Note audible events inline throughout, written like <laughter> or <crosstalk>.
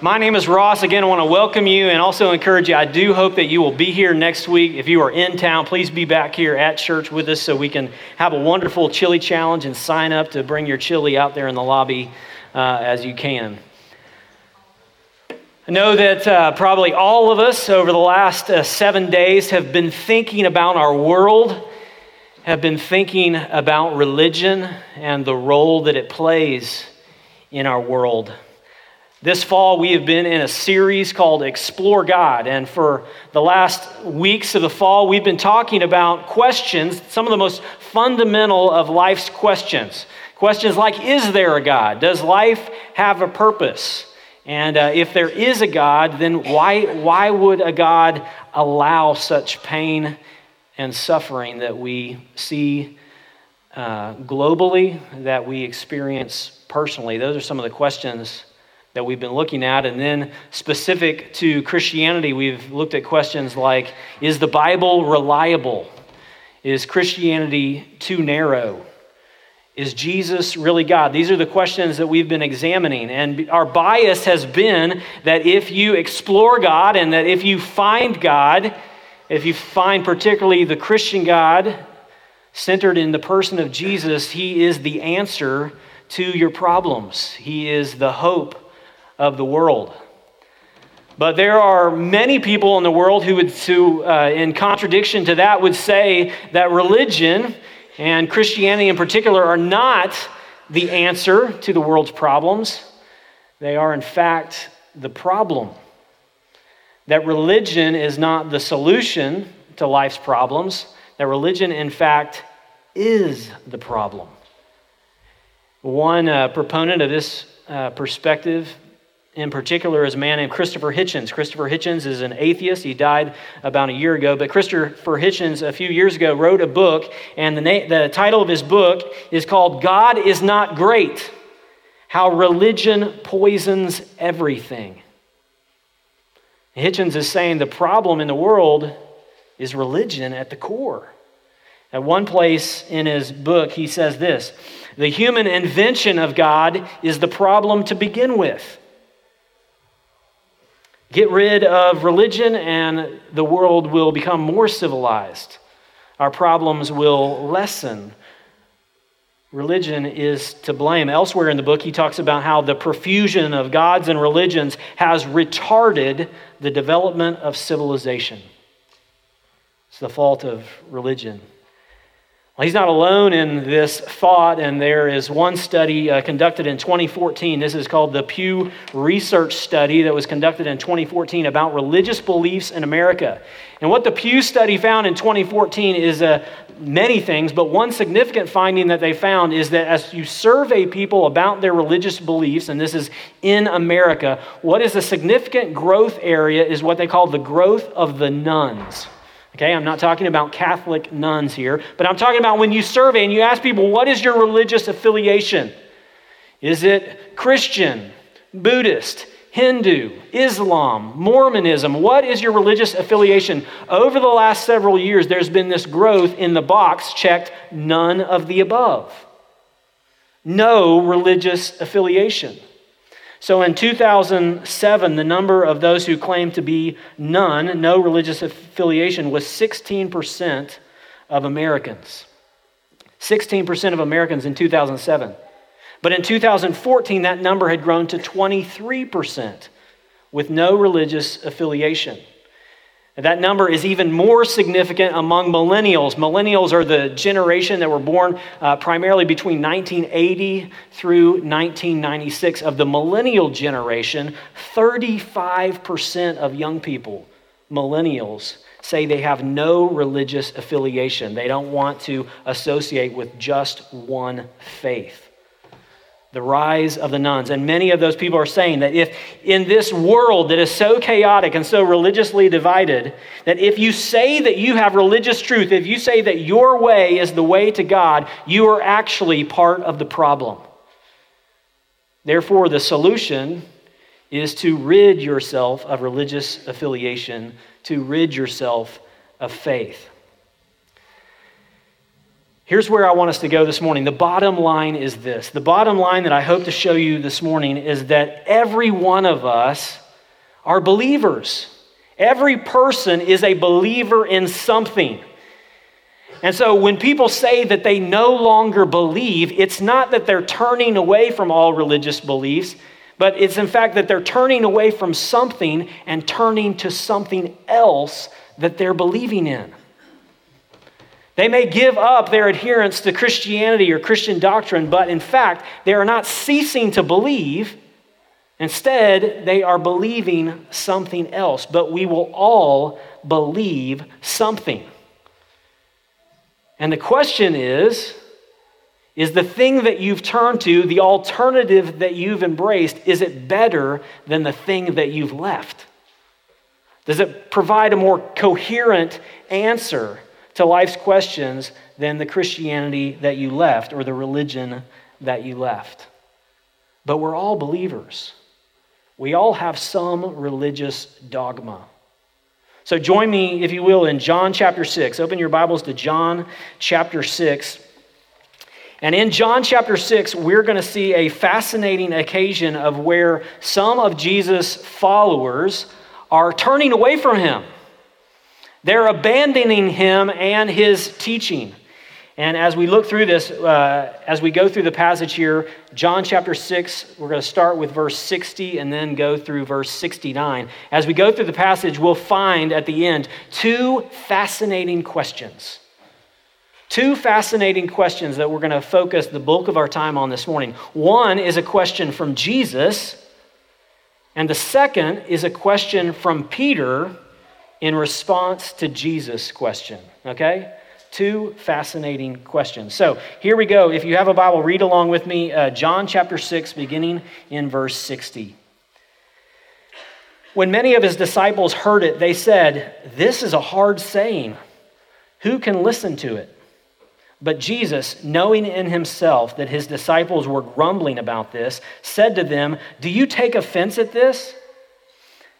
My name is Ross. Again, I want to welcome you and also encourage you. I do hope that you will be here next week. If you are in town, please be back here at church with us so we can have a wonderful chili challenge and sign up to bring your chili out there in the lobby uh, as you can. I know that uh, probably all of us over the last uh, seven days have been thinking about our world, have been thinking about religion and the role that it plays in our world. This fall, we have been in a series called Explore God. And for the last weeks of the fall, we've been talking about questions, some of the most fundamental of life's questions. Questions like Is there a God? Does life have a purpose? And uh, if there is a God, then why, why would a God allow such pain and suffering that we see uh, globally, that we experience personally? Those are some of the questions that we've been looking at. And then, specific to Christianity, we've looked at questions like Is the Bible reliable? Is Christianity too narrow? Is Jesus really God? These are the questions that we've been examining. And our bias has been that if you explore God and that if you find God, if you find particularly the Christian God centered in the person of Jesus, He is the answer to your problems. He is the hope of the world. But there are many people in the world who would, who, uh, in contradiction to that, would say that religion and Christianity in particular are not the answer to the world's problems. They are, in fact, the problem. That religion is not the solution to life's problems, that religion, in fact, is the problem. One uh, proponent of this uh, perspective in particular is a man named Christopher Hitchens. Christopher Hitchens is an atheist. He died about a year ago. But Christopher Hitchens, a few years ago, wrote a book, and the, na- the title of his book is called God is Not Great How Religion Poisons Everything. Hitchens is saying the problem in the world is religion at the core. At one place in his book, he says this The human invention of God is the problem to begin with. Get rid of religion, and the world will become more civilized. Our problems will lessen. Religion is to blame. Elsewhere in the book, he talks about how the profusion of gods and religions has retarded the development of civilization. It's the fault of religion. Well, he's not alone in this thought, and there is one study uh, conducted in 2014. This is called the Pew Research Study that was conducted in 2014 about religious beliefs in America. And what the Pew study found in 2014 is uh, many things, but one significant finding that they found is that as you survey people about their religious beliefs, and this is in America, what is a significant growth area is what they call the growth of the nones. Okay, I'm not talking about Catholic nuns here, but I'm talking about when you survey and you ask people, what is your religious affiliation? Is it Christian, Buddhist, Hindu, Islam, Mormonism? What is your religious affiliation? Over the last several years, there's been this growth in the box checked none of the above. No religious affiliation. So in 2007, the number of those who claimed to be none, no religious affiliation, was 16% of Americans. 16% of Americans in 2007. But in 2014, that number had grown to 23% with no religious affiliation. That number is even more significant among millennials. Millennials are the generation that were born uh, primarily between 1980 through 1996. Of the millennial generation, 35% of young people, millennials, say they have no religious affiliation. They don't want to associate with just one faith the rise of the nones. And many of those people are saying that if in this world that is so chaotic and so religiously divided, that if you say that you have religious truth, if you say that your way is the way to God, you are actually part of the problem. Therefore, the solution is to rid yourself of religious affiliation, to rid yourself of faith. Here's where I want us to go this morning. The bottom line is this. The bottom line that I hope to show you this morning is that every one of us are believers. Every person is a believer in something. And so when people say that they no longer believe, it's not that they're turning away from all religious beliefs, but it's in fact that they're turning away from something and turning to something else that they're believing in. They may give up their adherence to Christianity or Christian doctrine, but in fact, they are not ceasing to believe. Instead, they are believing something else. But we will all believe something. And the question is is the thing that you've turned to, the alternative that you've embraced, is it better than the thing that you've left? Does it provide a more coherent answer to life's questions than the Christianity that you left or the religion that you left. But we're all believers. We all have some religious dogma. So join me, if you will, in John chapter 6. Open your Bibles to John chapter 6. And in John chapter 6, we're going to see a fascinating occasion of where some of Jesus' followers are turning away from him. They're abandoning him and his teaching. And as we look through this, uh, as we go through the passage here, John chapter 6, we're going to start with verse 60 and then go through verse 69. As we go through the passage, we'll find at the end two fascinating questions. Two fascinating questions that we're going to focus the bulk of our time on this morning. One is a question from Jesus, and the second is a question from Peter in response to Jesus' question. Okay? Two fascinating questions. So here we go. If you have a Bible, read along with me. Uh, John chapter 6, beginning in verse 60. When many of his disciples heard it, they said, This is a hard saying. Who can listen to it? But Jesus, knowing in himself that his disciples were grumbling about this, said to them, Do you take offense at this?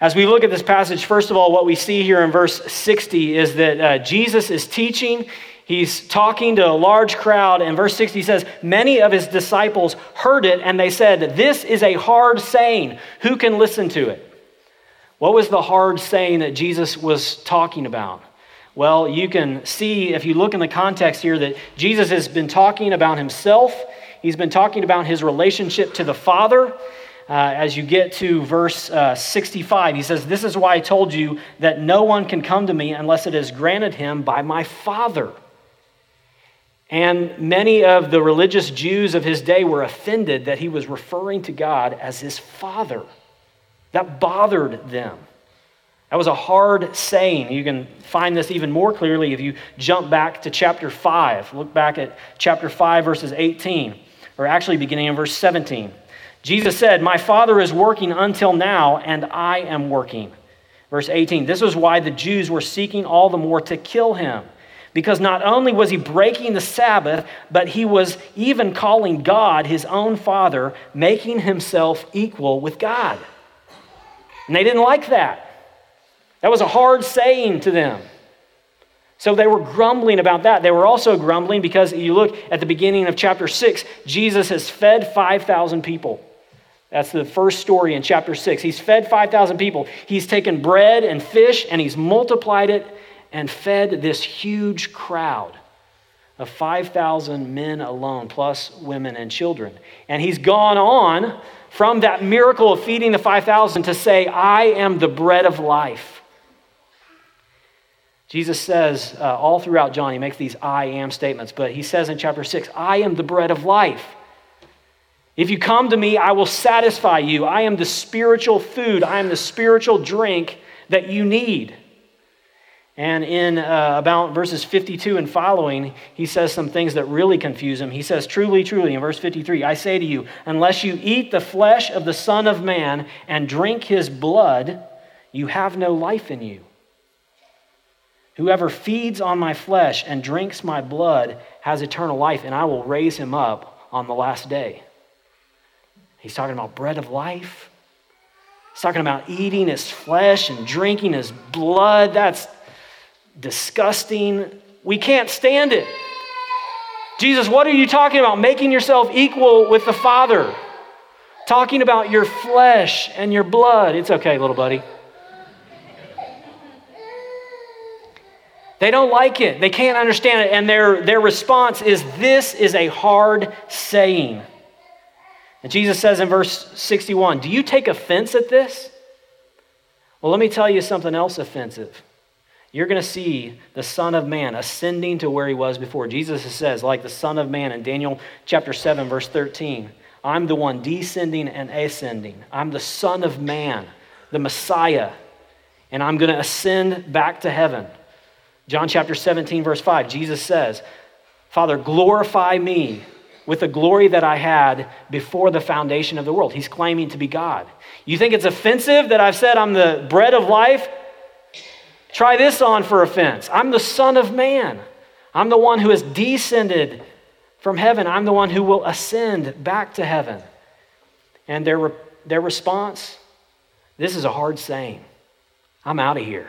As we look at this passage, first of all, what we see here in verse 60 is that uh, Jesus is teaching. He's talking to a large crowd. And verse 60 says, Many of his disciples heard it and they said, This is a hard saying. Who can listen to it? What was the hard saying that Jesus was talking about? Well, you can see if you look in the context here that Jesus has been talking about himself, he's been talking about his relationship to the Father uh, as you get to verse uh, 65. He says, This is why I told you that no one can come to me unless it is granted him by my Father. And many of the religious Jews of his day were offended that he was referring to God as his Father. That bothered them. That was a hard saying. You can find this even more clearly if you jump back to chapter 5. Look back at chapter 5, verses 18, or actually beginning in verse 17. Jesus said, My Father is working until now, and I am working. Verse 18 This was why the Jews were seeking all the more to kill him. Because not only was he breaking the Sabbath, but he was even calling God his own Father, making himself equal with God. And they didn't like that. That was a hard saying to them. So they were grumbling about that. They were also grumbling because you look at the beginning of chapter 6, Jesus has fed 5,000 people. That's the first story in chapter 6. He's fed 5,000 people. He's taken bread and fish and he's multiplied it and fed this huge crowd. of 5,000 men alone, plus women and children. And he's gone on from that miracle of feeding the 5,000 to say, I am the bread of life. Jesus says uh, all throughout John, he makes these I am statements, but he says in chapter 6, I am the bread of life. If you come to me, I will satisfy you. I am the spiritual food, I am the spiritual drink that you need. And in uh, about verses 52 and following, he says some things that really confuse him. He says, Truly, truly, in verse 53, I say to you, unless you eat the flesh of the Son of Man and drink his blood, you have no life in you. Whoever feeds on my flesh and drinks my blood has eternal life, and I will raise him up on the last day. He's talking about bread of life. He's talking about eating his flesh and drinking his blood. That's disgusting. We can't stand it. Jesus, what are you talking about? Making yourself equal with the Father. Talking about your flesh and your blood. It's okay, little buddy. They don't like it. They can't understand it. And their, their response is this is a hard saying. And Jesus says in verse 61 Do you take offense at this? Well, let me tell you something else offensive you're going to see the Son of Man ascending to where he was before. Jesus says, like the Son of Man in Daniel chapter 7, verse 13, I'm the one descending and ascending. I'm the Son of Man, the Messiah, and I'm going to ascend back to heaven. John chapter 17, verse 5, Jesus says, Father, glorify me with the glory that I had before the foundation of the world. He's claiming to be God. You think it's offensive that I've said I'm the bread of life? Try this on for offense. I'm the Son of Man. I'm the one who has descended from heaven. I'm the one who will ascend back to heaven. And their, their response this is a hard saying. I'm out of here.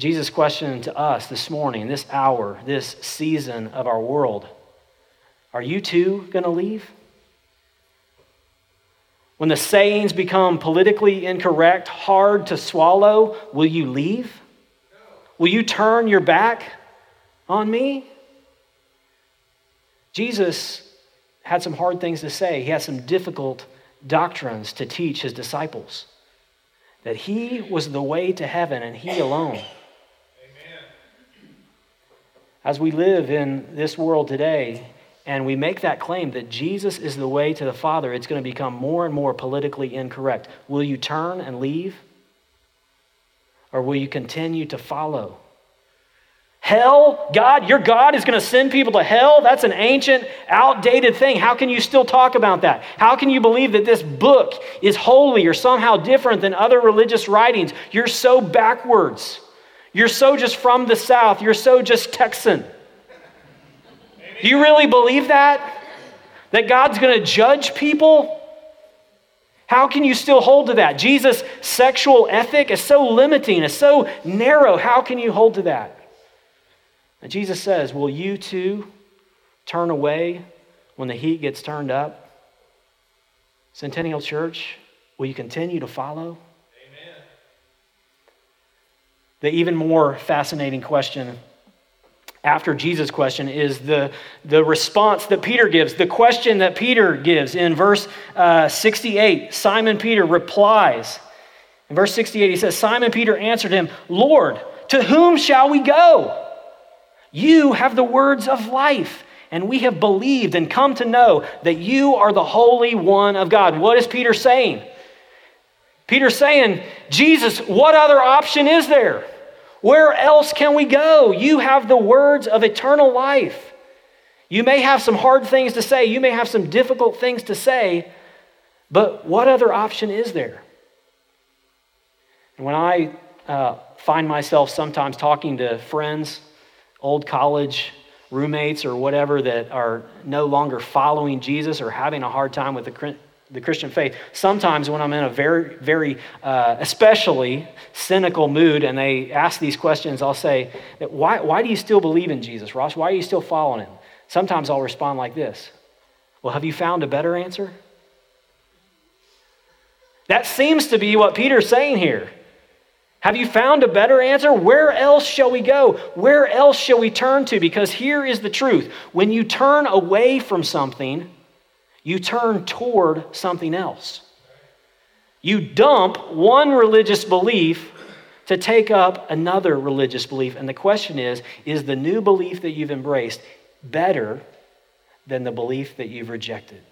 Jesus' question to us this morning, this hour, this season of our world are you too going to leave? When the sayings become politically incorrect, hard to swallow, will you leave? Will you turn your back on me? Jesus had some hard things to say. He had some difficult doctrines to teach his disciples. That he was the way to heaven and he alone. As we live in this world today, and we make that claim that Jesus is the way to the Father, it's going to become more and more politically incorrect. Will you turn and leave? Or will you continue to follow? Hell, God, your God is going to send people to hell? That's an ancient, outdated thing. How can you still talk about that? How can you believe that this book is holy or somehow different than other religious writings? You're so backwards. You're so just from the South. You're so just Texan. Do you really believe that? That God's going to judge people? How can you still hold to that? Jesus' sexual ethic is so limiting, it's so narrow. How can you hold to that? And Jesus says, Will you too turn away when the heat gets turned up? Centennial Church, will you continue to follow? The even more fascinating question after Jesus' question is the, the response that Peter gives, the question that Peter gives in verse uh, 68. Simon Peter replies. In verse 68, he says, Simon Peter answered him, Lord, to whom shall we go? You have the words of life, and we have believed and come to know that you are the Holy One of God. What is Peter saying? Peter's saying, Jesus, what other option is there? Where else can we go? You have the words of eternal life. You may have some hard things to say, you may have some difficult things to say, but what other option is there? And when I uh, find myself sometimes talking to friends, old college roommates, or whatever that are no longer following Jesus or having a hard time with the the Christian faith. Sometimes when I'm in a very, very, uh, especially cynical mood and they ask these questions, I'll say, why, why do you still believe in Jesus, Ross? Why are you still following him? Sometimes I'll respond like this Well, have you found a better answer? That seems to be what Peter's saying here. Have you found a better answer? Where else shall we go? Where else shall we turn to? Because here is the truth when you turn away from something, you turn toward something else. You dump one religious belief to take up another religious belief. And the question is is the new belief that you've embraced better than the belief that you've rejected?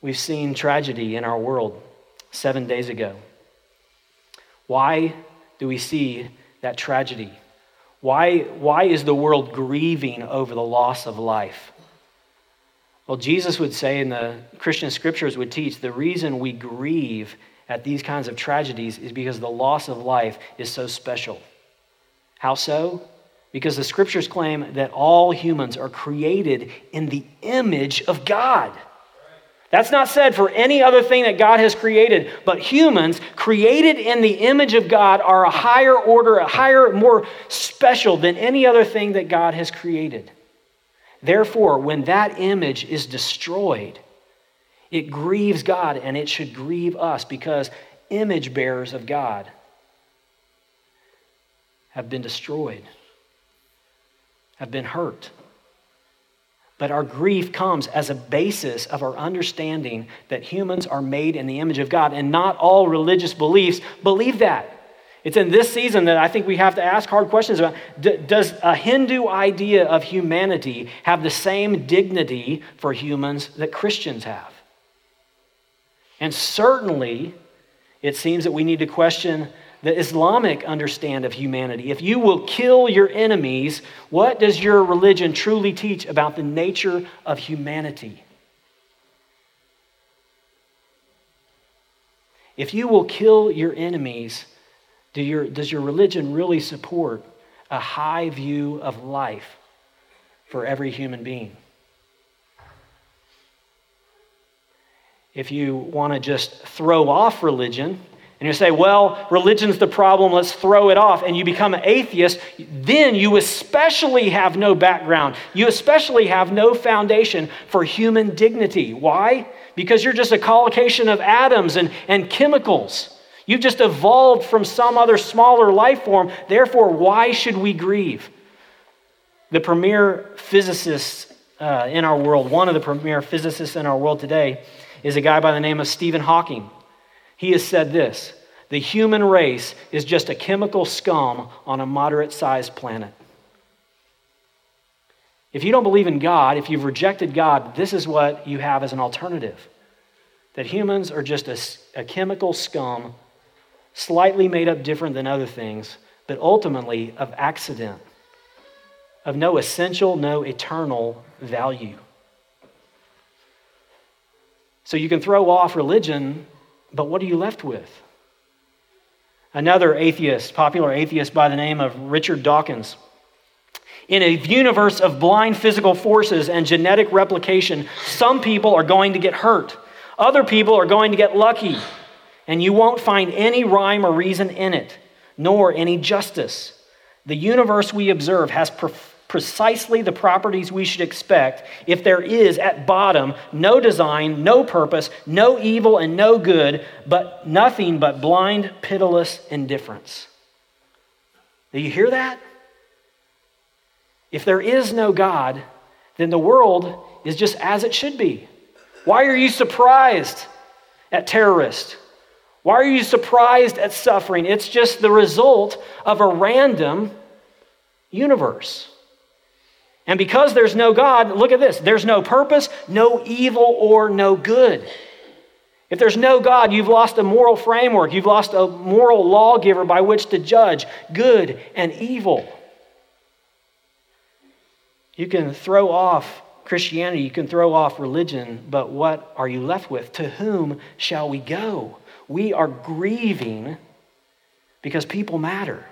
We've seen tragedy in our world seven days ago. Why do we see that tragedy? Why, why is the world grieving over the loss of life? Well, Jesus would say, and the Christian scriptures would teach, the reason we grieve at these kinds of tragedies is because the loss of life is so special. How so? Because the scriptures claim that all humans are created in the image of God. That's not said for any other thing that God has created, but humans created in the image of God are a higher order, a higher, more special than any other thing that God has created. Therefore, when that image is destroyed, it grieves God and it should grieve us because image bearers of God have been destroyed, have been hurt. But our grief comes as a basis of our understanding that humans are made in the image of God, and not all religious beliefs believe that. It's in this season that I think we have to ask hard questions about does a Hindu idea of humanity have the same dignity for humans that Christians have? And certainly, it seems that we need to question the Islamic understand of humanity. If you will kill your enemies, what does your religion truly teach about the nature of humanity? If you will kill your enemies, do your, does your religion really support a high view of life for every human being? If you want to just throw off religion, and you say, well, religion's the problem, let's throw it off, and you become an atheist, then you especially have no background. You especially have no foundation for human dignity. Why? Because you're just a collocation of atoms and, and chemicals. You've just evolved from some other smaller life form. Therefore, why should we grieve? The premier physicists uh, in our world, one of the premier physicists in our world today, is a guy by the name of Stephen Hawking. He has said this the human race is just a chemical scum on a moderate sized planet. If you don't believe in God, if you've rejected God, this is what you have as an alternative that humans are just a, a chemical scum, slightly made up different than other things, but ultimately of accident, of no essential, no eternal value. So you can throw off religion but what are you left with? Another atheist, popular atheist by the name of Richard Dawkins. In a universe of blind physical forces and genetic replication, some people are going to get hurt. Other people are going to get lucky. And you won't find any rhyme or reason in it, nor any justice. The universe we observe has precisely the properties we should expect if there is at bottom no design, no purpose, no evil, and no good, but nothing but blind, pitiless indifference. Do you hear that? If there is no God, then the world is just as it should be. Why are you surprised at terrorists? Why are you surprised at suffering? It's just the result of a random universe. And because there's no God, look at this there's no purpose, no evil, or no good. If there's no God, you've lost a moral framework, you've lost a moral lawgiver by which to judge good and evil. You can throw off Christianity, you can throw off religion, but what are you left with? To whom shall we go? We are grieving because people matter.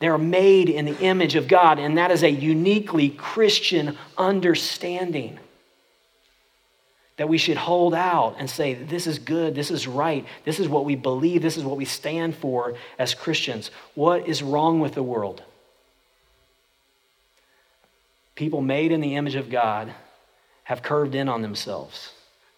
They're made in the image of God, and that is a uniquely Christian understanding that we should hold out and say, This is good, this is right, this is what we believe, this is what we stand for as Christians. What is wrong with the world? People made in the image of God have curved in on themselves.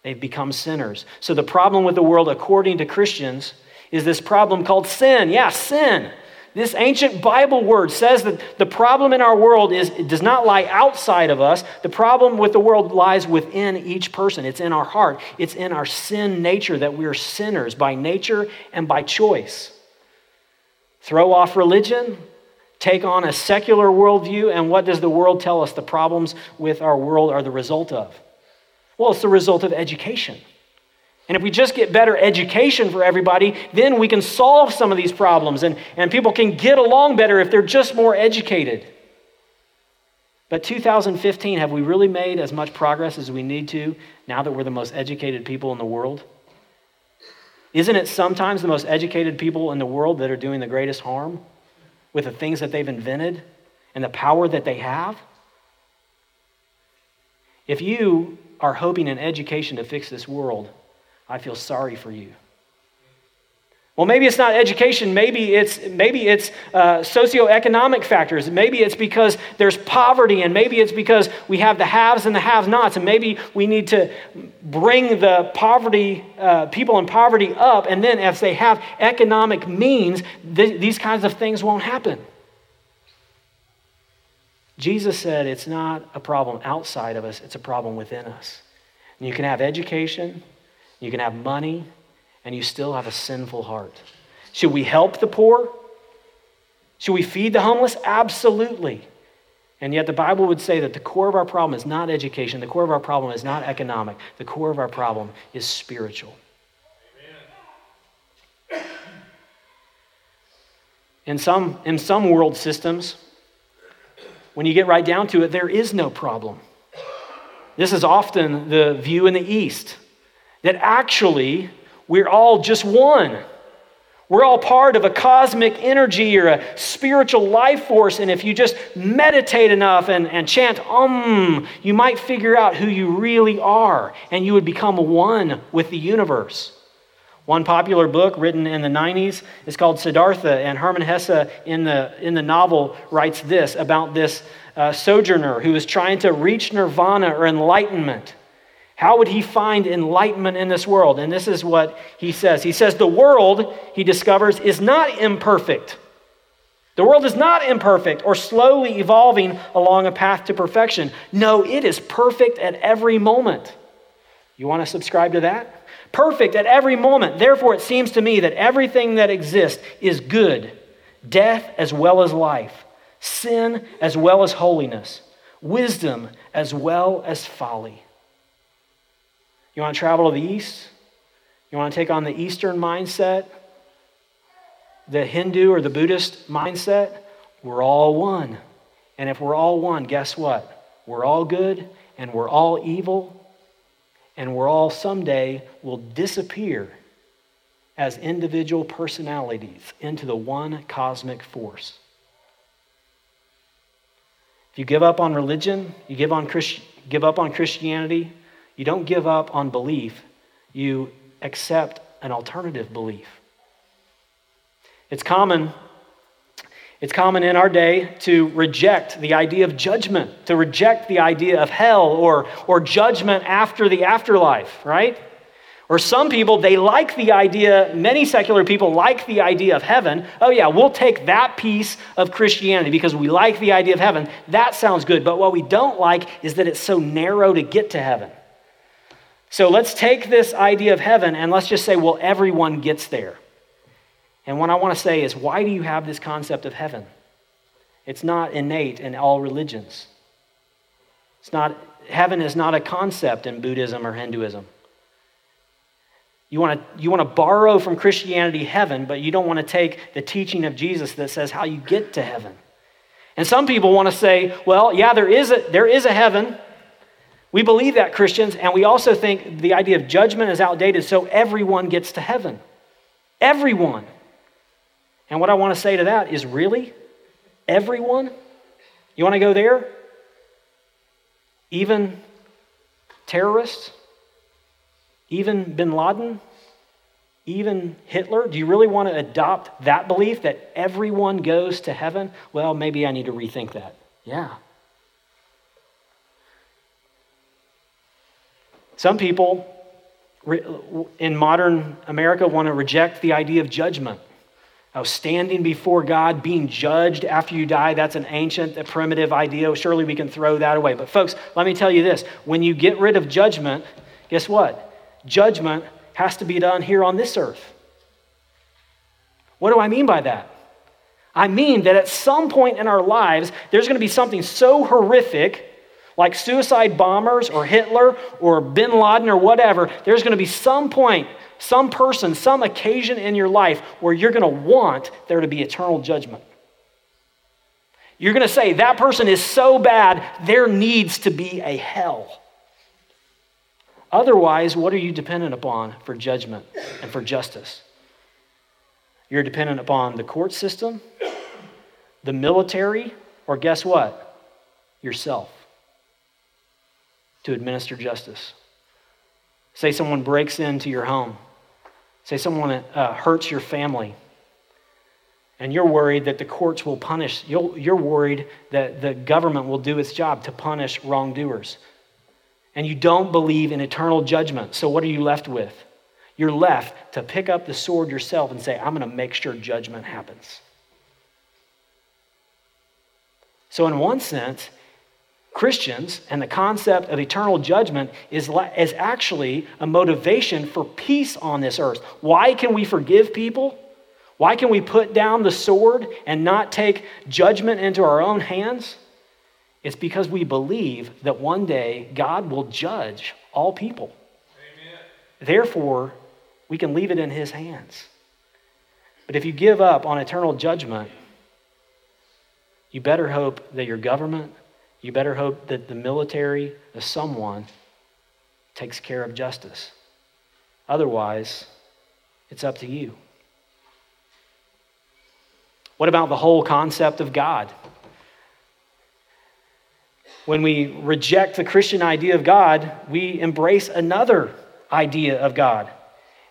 They've become sinners. So, the problem with the world, according to Christians, is this problem called sin. Yeah, sin. This ancient Bible word says that the problem in our world is it does not lie outside of us. The problem with the world lies within each person. It's in our heart. It's in our sin nature that we are sinners by nature and by choice. Throw off religion, take on a secular worldview, and what does the world tell us the problems with our world are the result of? Well, it's the result of education. And if we just get better education for everybody, then we can solve some of these problems and, and people can get along better if they're just more educated. But 2015, have we really made as much progress as we need to now that we're the most educated people in the world? Isn't it sometimes the most educated people in the world that are doing the greatest harm with the things that they've invented and the power that they have? If you are hoping in education to fix this world, I feel sorry for you. Well, maybe it's not education. Maybe it's, maybe it's uh, socioeconomic factors. Maybe it's because there's poverty, and maybe it's because we have the haves and the have nots, and maybe we need to bring the poverty, uh, people in poverty up, and then as they have economic means, th- these kinds of things won't happen. Jesus said it's not a problem outside of us, it's a problem within us. And you can have education, you can have money, and you still have a sinful heart. Should we help the poor? Should we feed the homeless? Absolutely. And yet, the Bible would say that the core of our problem is not education, the core of our problem is not economic, the core of our problem is spiritual. In some, in some world systems, when you get right down to it, there is no problem. This is often the view in the East that actually we're all just one. We're all part of a cosmic energy or a spiritual life force. And if you just meditate enough and, and chant um, you might figure out who you really are and you would become one with the universe. One popular book written in the 90s is called Siddhartha, and Hermann Hesse in the, in the novel writes this about this uh, sojourner who is trying to reach nirvana or enlightenment. How would he find enlightenment in this world? And this is what he says. He says, The world, he discovers, is not imperfect. The world is not imperfect or slowly evolving along a path to perfection. No, it is perfect at every moment. You want to subscribe to that? Perfect at every moment. Therefore, it seems to me that everything that exists is good death as well as life, sin as well as holiness, wisdom as well as folly. You want to travel to the east? You want to take on the Eastern mindset? The Hindu or the Buddhist mindset? We're all one. And if we're all one, guess what? We're all good and we're all evil and we're all someday will disappear as individual personalities into the one cosmic force. If you give up on religion, you give, on Christ, give up on Christianity, you don't give up on belief, you accept an alternative belief. It's common it's common in our day to reject the idea of judgment, to reject the idea of hell or, or judgment after the afterlife, right? Or some people, they like the idea, many secular people like the idea of heaven. Oh, yeah, we'll take that piece of Christianity because we like the idea of heaven. That sounds good. But what we don't like is that it's so narrow to get to heaven. So let's take this idea of heaven and let's just say, well, everyone gets there. And what I want to say is, why do you have this concept of heaven? It's not innate in all religions. It's not, heaven is not a concept in Buddhism or Hinduism. You want, to, you want to borrow from Christianity heaven, but you don't want to take the teaching of Jesus that says how you get to heaven. And some people want to say, well, yeah, there is a, there is a heaven, we believe that, Christians, and we also think the idea of judgment is outdated, so everyone gets to heaven. Everyone. And what I want to say to that is really? Everyone? You want to go there? Even terrorists? Even bin Laden? Even Hitler? Do you really want to adopt that belief that everyone goes to heaven? Well, maybe I need to rethink that. Yeah. Some people in modern America want to reject the idea of judgment. Standing before God, being judged after you die, that's an ancient, a primitive idea. Surely we can throw that away. But, folks, let me tell you this when you get rid of judgment, guess what? Judgment has to be done here on this earth. What do I mean by that? I mean that at some point in our lives, there's going to be something so horrific, like suicide bombers or Hitler or bin Laden or whatever. There's going to be some point some person, some occasion in your life where you're going to want there to be eternal judgment. You're going to say, that person is so bad, there needs to be a hell. Otherwise, what are you dependent upon for judgment and for justice? You're dependent upon the court system, the military, or guess what? Yourself to administer justice. Say someone breaks into your home Say someone uh, hurts your family, and you're worried that the courts will punish, you are worried that the government will do its job to punish wrongdoers. And you don't believe in eternal judgment. So, what are you left with? You're left to pick up the sword yourself and say, I'm going to make sure judgment happens. So, in one sense, Christians and the concept of eternal judgment is, is actually a motivation for peace on this earth. Why can we forgive people? Why can we put down the sword and not take judgment into our own hands? It's because we believe that one day God will judge all people. Amen. Therefore, we can leave it in His hands. But if you give up on eternal judgment, you better hope that your government, you better hope that the military or someone takes care of justice. Otherwise, it's up to you. What about the whole concept of God? When we reject the Christian idea of God, we embrace another idea of God.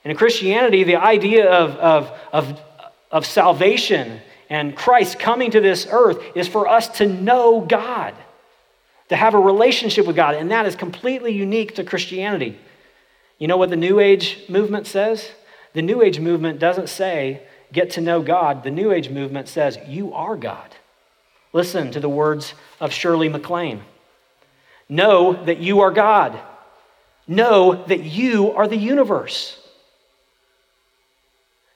And in Christianity, the idea of, of, of, of salvation and Christ coming to this earth is for us to know God to have a relationship with God, and that is completely unique to Christianity. You know what the New Age movement says? The New Age movement doesn't say, get to know God. The New Age movement says, you are God. Listen to the words of Shirley MacLaine Know that you are God. Know that you are the universe.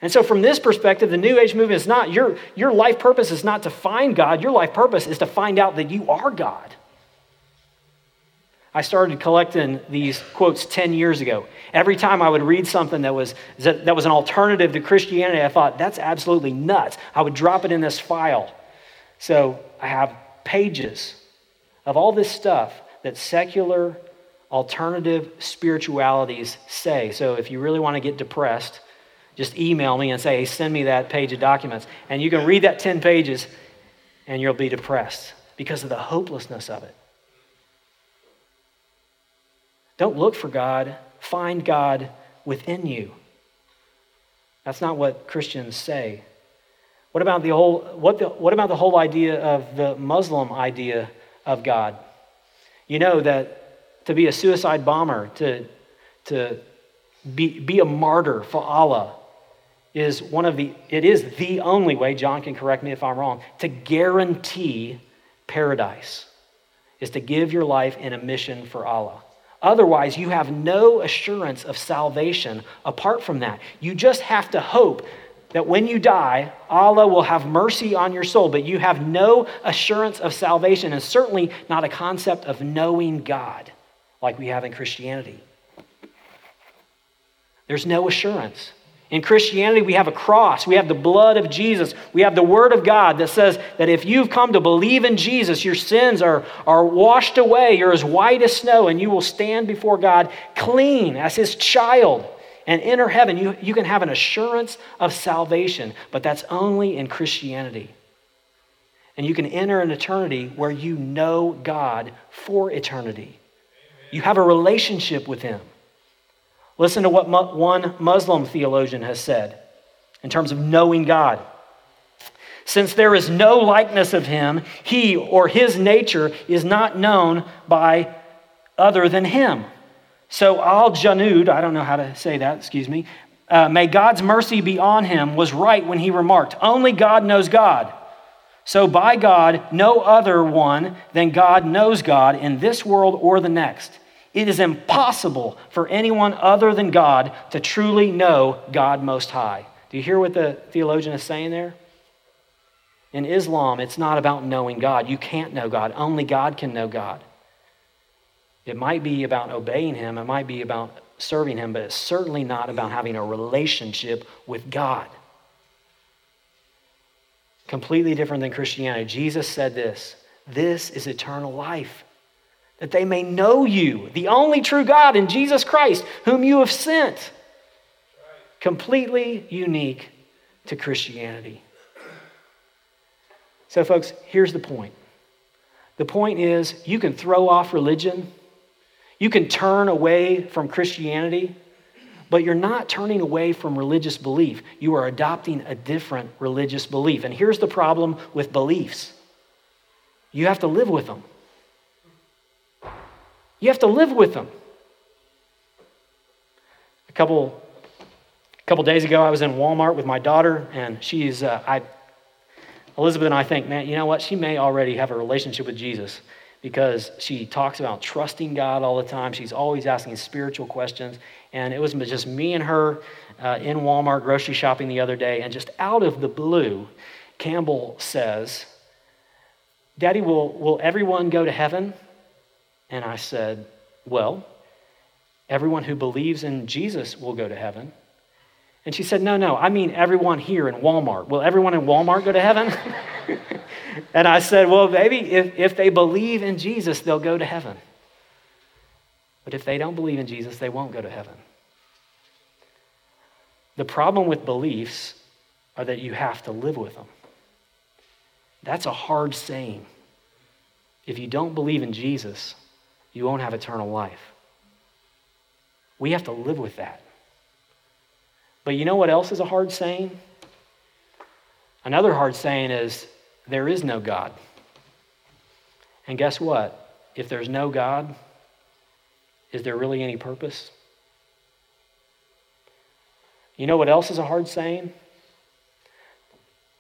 And so, from this perspective, the New Age movement is not your, your life purpose is not to find God. Your life purpose is to find out that you are God. I started collecting these quotes 10 years ago. Every time I would read something that was, that was an alternative to Christianity, I thought, that's absolutely nuts. I would drop it in this file. So I have pages of all this stuff that secular alternative spiritualities say. So if you really want to get depressed, just email me and say, hey, send me that page of documents. And you can read that 10 pages and you'll be depressed because of the hopelessness of it. Don't look for God, find God within you. That's not what Christians say. What about the whole, what, the, what about the whole idea of the Muslim idea of God? You know that to be a suicide bomber, to, to be, be a martyr for Allah, is one of the, it is the only way, John can correct me if I'm wrong, to guarantee paradise, is to give your life in a mission for Allah. Otherwise, you have no assurance of salvation apart from that. You just have to hope that when you die, Allah will have mercy on your soul, but you have no assurance of salvation, and certainly not a concept of knowing God like we have in Christianity. There's no assurance. In Christianity, we have a cross. We have the blood of Jesus. We have the Word of God that says that if you've come to believe in Jesus, your sins are, are washed away. You're as white as snow, and you will stand before God clean as His child and enter heaven. You, you can have an assurance of salvation, but that's only in Christianity. And you can enter an eternity where you know God for eternity. You have a relationship with Him. Listen to what one Muslim theologian has said in terms of knowing God. Since there is no likeness of him, he or his nature is not known by other than him. So Al Janud, I don't know how to say that, excuse me, uh, may God's mercy be on him, was right when he remarked, Only God knows God. So by God, no other one than God knows God in this world or the next. It is impossible for anyone other than God to truly know God Most High. Do you hear what the theologian is saying there? In Islam, it's not about knowing God. You can't know God, only God can know God. It might be about obeying Him, it might be about serving Him, but it's certainly not about having a relationship with God. Completely different than Christianity. Jesus said this this is eternal life, that they may know you, the only true God, in Jesus Christ, whom you have sent. Completely unique to Christianity. So, folks, here's the point. The point is you can throw off religion, you can turn away from Christianity, but you're not turning away from religious belief. You are adopting a different religious belief. And here's the problem with beliefs you have to live with them. You have to live with them. A couple, a couple days ago, I was in Walmart with my daughter, and she's, uh, I, Elizabeth and I think, man, you know what? She may already have a relationship with Jesus because she talks about trusting God all the time. She's always asking spiritual questions. And it was just me and her uh, in Walmart grocery shopping the other day. And just out of the blue, Campbell says, Daddy, will, will everyone go to heaven? And I said, Well, everyone who believes in Jesus will go to heaven. And she said, No, no, I mean everyone here in Walmart. Will everyone in Walmart go to heaven? <laughs> and I said, Well, maybe if, if they believe in Jesus, they'll go to heaven. But if they don't believe in Jesus, they won't go to heaven. The problem with beliefs are that you have to live with them. That's a hard saying. If you don't believe in Jesus, you won't have eternal life. We have to live with that. But you know what else is a hard saying? Another hard saying is, there is no God. And guess what? If there's no God, is there really any purpose? You know what else is a hard saying?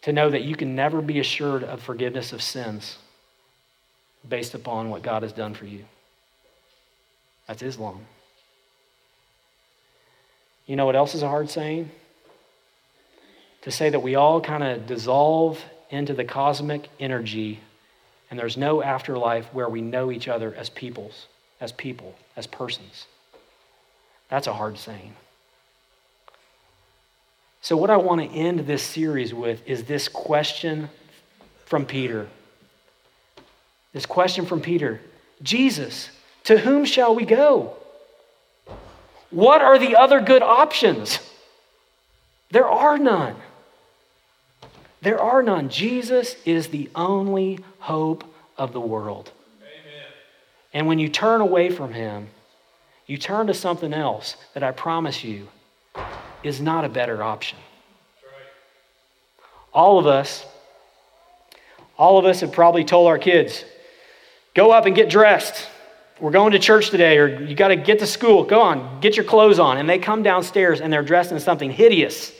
To know that you can never be assured of forgiveness of sins based upon what God has done for you. That's Islam. You know what else is a hard saying? To say that we all kind of dissolve into the cosmic energy and there's no afterlife where we know each other as peoples, as people, as persons. That's a hard saying. So, what I want to end this series with is this question from Peter. This question from Peter Jesus, to whom shall we go? What are the other good options? There are none. There are none. Jesus is the only hope of the world. Amen. And when you turn away from him, you turn to something else that I promise you is not a better option. All of us, all of us have probably told our kids, go up and get dressed. We're going to church today, or you got to get to school. Go on, get your clothes on. And they come downstairs and they're dressed in something hideous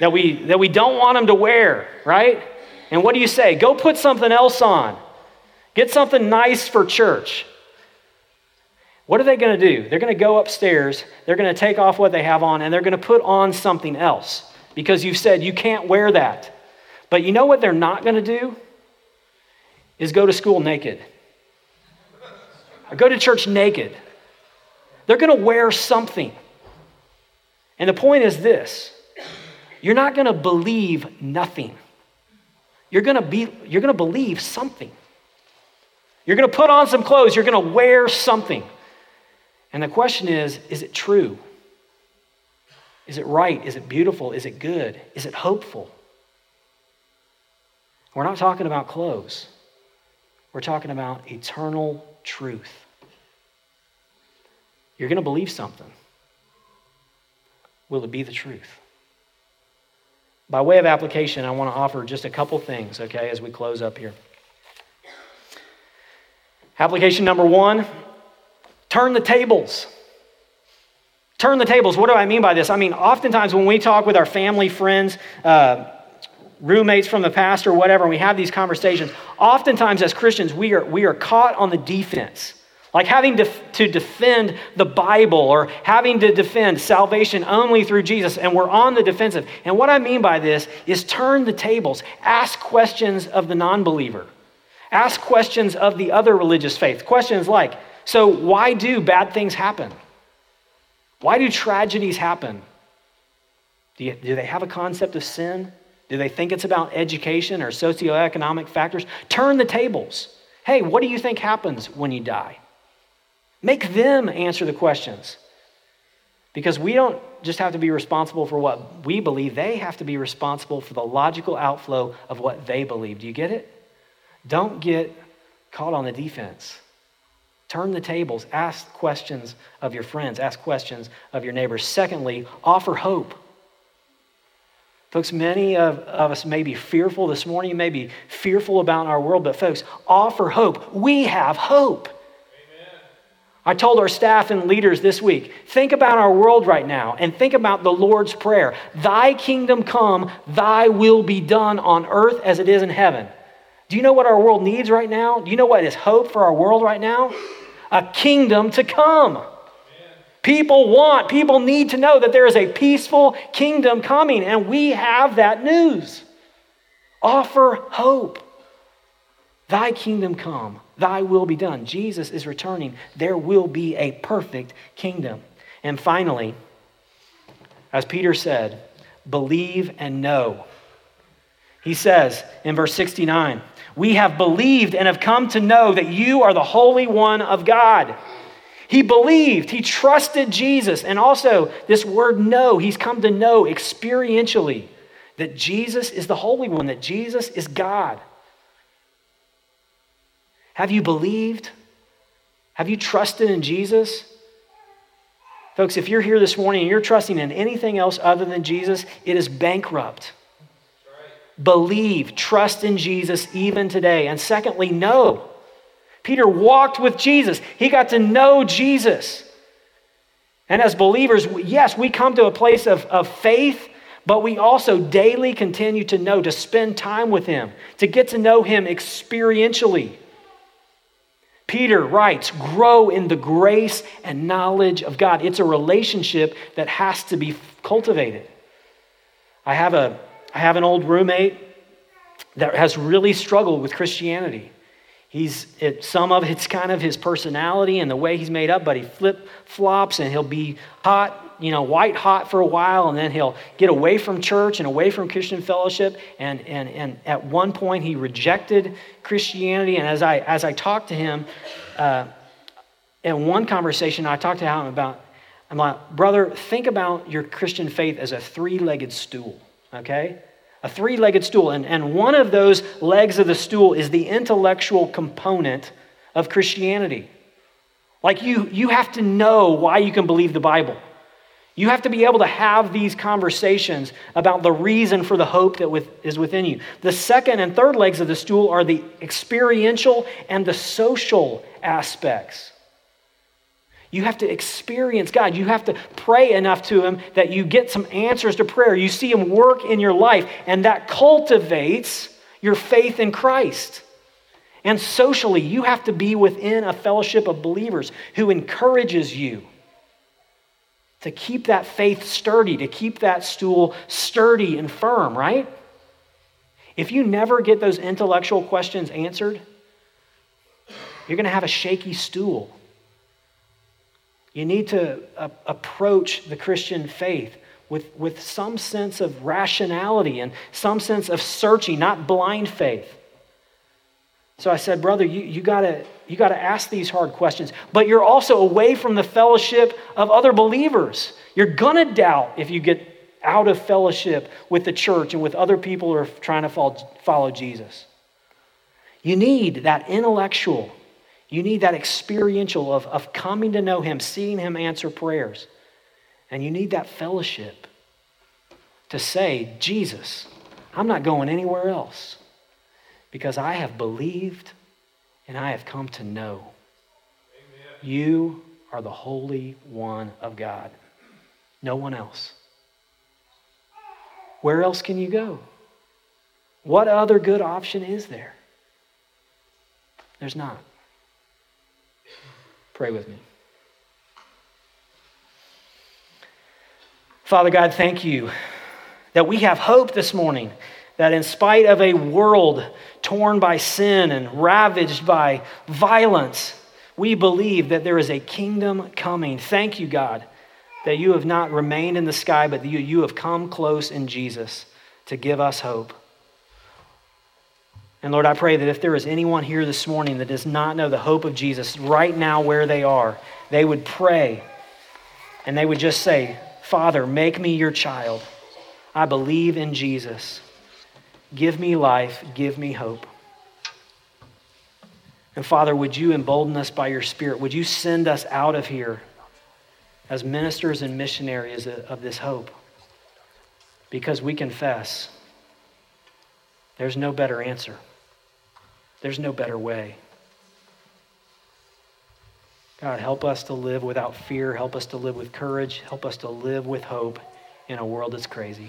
that we, that we don't want them to wear, right? And what do you say? Go put something else on. Get something nice for church. What are they going to do? They're going to go upstairs, they're going to take off what they have on, and they're going to put on something else because you've said you can't wear that. But you know what they're not going to do? Is go to school naked or go to church naked. They're going to wear something. And the point is this you're not going to believe nothing. You're going to be you're going to believe something. You're going to put on some clothes, you're going to wear something. And the question is, is it true? Is it right? Is it beautiful? Is it good? Is it hopeful? We're not talking about clothes. We're talking about eternal truth. You're going to believe something. Will it be the truth? By way of application, I want to offer just a couple things, okay, as we close up here. Application number one turn the tables. Turn the tables. What do I mean by this? I mean, oftentimes when we talk with our family, friends, uh, roommates from the past or whatever, and we have these conversations, oftentimes as Christians, we are, we are caught on the defense. Like having to, to defend the Bible or having to defend salvation only through Jesus, and we're on the defensive. And what I mean by this is turn the tables, ask questions of the non believer, ask questions of the other religious faith. Questions like, so why do bad things happen? Why do tragedies happen? Do, you, do they have a concept of sin? Do they think it's about education or socioeconomic factors? Turn the tables. Hey, what do you think happens when you die? Make them answer the questions. Because we don't just have to be responsible for what we believe, they have to be responsible for the logical outflow of what they believe. Do you get it? Don't get caught on the defense. Turn the tables. Ask questions of your friends. Ask questions of your neighbors. Secondly, offer hope. Folks, many of, of us may be fearful this morning. May be fearful about our world, but folks, offer hope. We have hope. I told our staff and leaders this week think about our world right now and think about the Lord's Prayer Thy kingdom come, thy will be done on earth as it is in heaven. Do you know what our world needs right now? Do you know what is hope for our world right now? A kingdom to come. People want, people need to know that there is a peaceful kingdom coming, and we have that news. Offer hope. Thy kingdom come, thy will be done. Jesus is returning. There will be a perfect kingdom. And finally, as Peter said, believe and know. He says in verse 69, We have believed and have come to know that you are the Holy One of God. He believed, he trusted Jesus. And also, this word know, he's come to know experientially that Jesus is the Holy One, that Jesus is God. Have you believed? Have you trusted in Jesus? Folks, if you're here this morning and you're trusting in anything else other than Jesus, it is bankrupt. Believe, trust in Jesus even today. And secondly, know. Peter walked with Jesus, he got to know Jesus. And as believers, yes, we come to a place of, of faith, but we also daily continue to know, to spend time with him, to get to know him experientially. Peter writes, grow in the grace and knowledge of God. It's a relationship that has to be cultivated. I have, a, I have an old roommate that has really struggled with Christianity. He's it, some of it's kind of his personality and the way he's made up, but he flip flops and he'll be hot you know, white hot for a while, and then he'll get away from church and away from Christian fellowship. And, and, and at one point, he rejected Christianity. And as I, as I talked to him, uh, in one conversation, I talked to him about, I'm like, brother, think about your Christian faith as a three legged stool, okay? A three legged stool. And, and one of those legs of the stool is the intellectual component of Christianity. Like you, you have to know why you can believe the Bible. You have to be able to have these conversations about the reason for the hope that with, is within you. The second and third legs of the stool are the experiential and the social aspects. You have to experience God. You have to pray enough to Him that you get some answers to prayer. You see Him work in your life, and that cultivates your faith in Christ. And socially, you have to be within a fellowship of believers who encourages you to keep that faith sturdy, to keep that stool sturdy and firm, right? If you never get those intellectual questions answered, you're going to have a shaky stool. You need to uh, approach the Christian faith with, with some sense of rationality and some sense of searching, not blind faith. So I said, Brother, you, you got to you got to ask these hard questions, but you're also away from the fellowship of other believers. You're to doubt if you get out of fellowship with the church and with other people who are trying to follow Jesus. You need that intellectual, you need that experiential of, of coming to know Him, seeing Him answer prayers. And you need that fellowship to say, Jesus, I'm not going anywhere else because I have believed and I have come to know. Amen. You are the Holy One of God. No one else. Where else can you go? What other good option is there? There's not. Pray with me. Father God, thank you that we have hope this morning, that in spite of a world torn by sin and ravaged by violence, we believe that there is a kingdom coming. Thank you, God, that you have not remained in the sky, but you, you have come close in Jesus to give us hope. And Lord, I pray that if there is anyone here this morning that does not know the hope of Jesus right now where they are, they would pray and they would just say, Father, make me your child. I believe in Jesus. Give me life, give me hope. And Father, would you embolden us by your Spirit? Would you send us out of here as ministers and missionaries of this hope? Because we confess there's no better answer, there's no better way. God, help us to live without fear. Help us to live with courage. Help us to live with hope in a world that's crazy.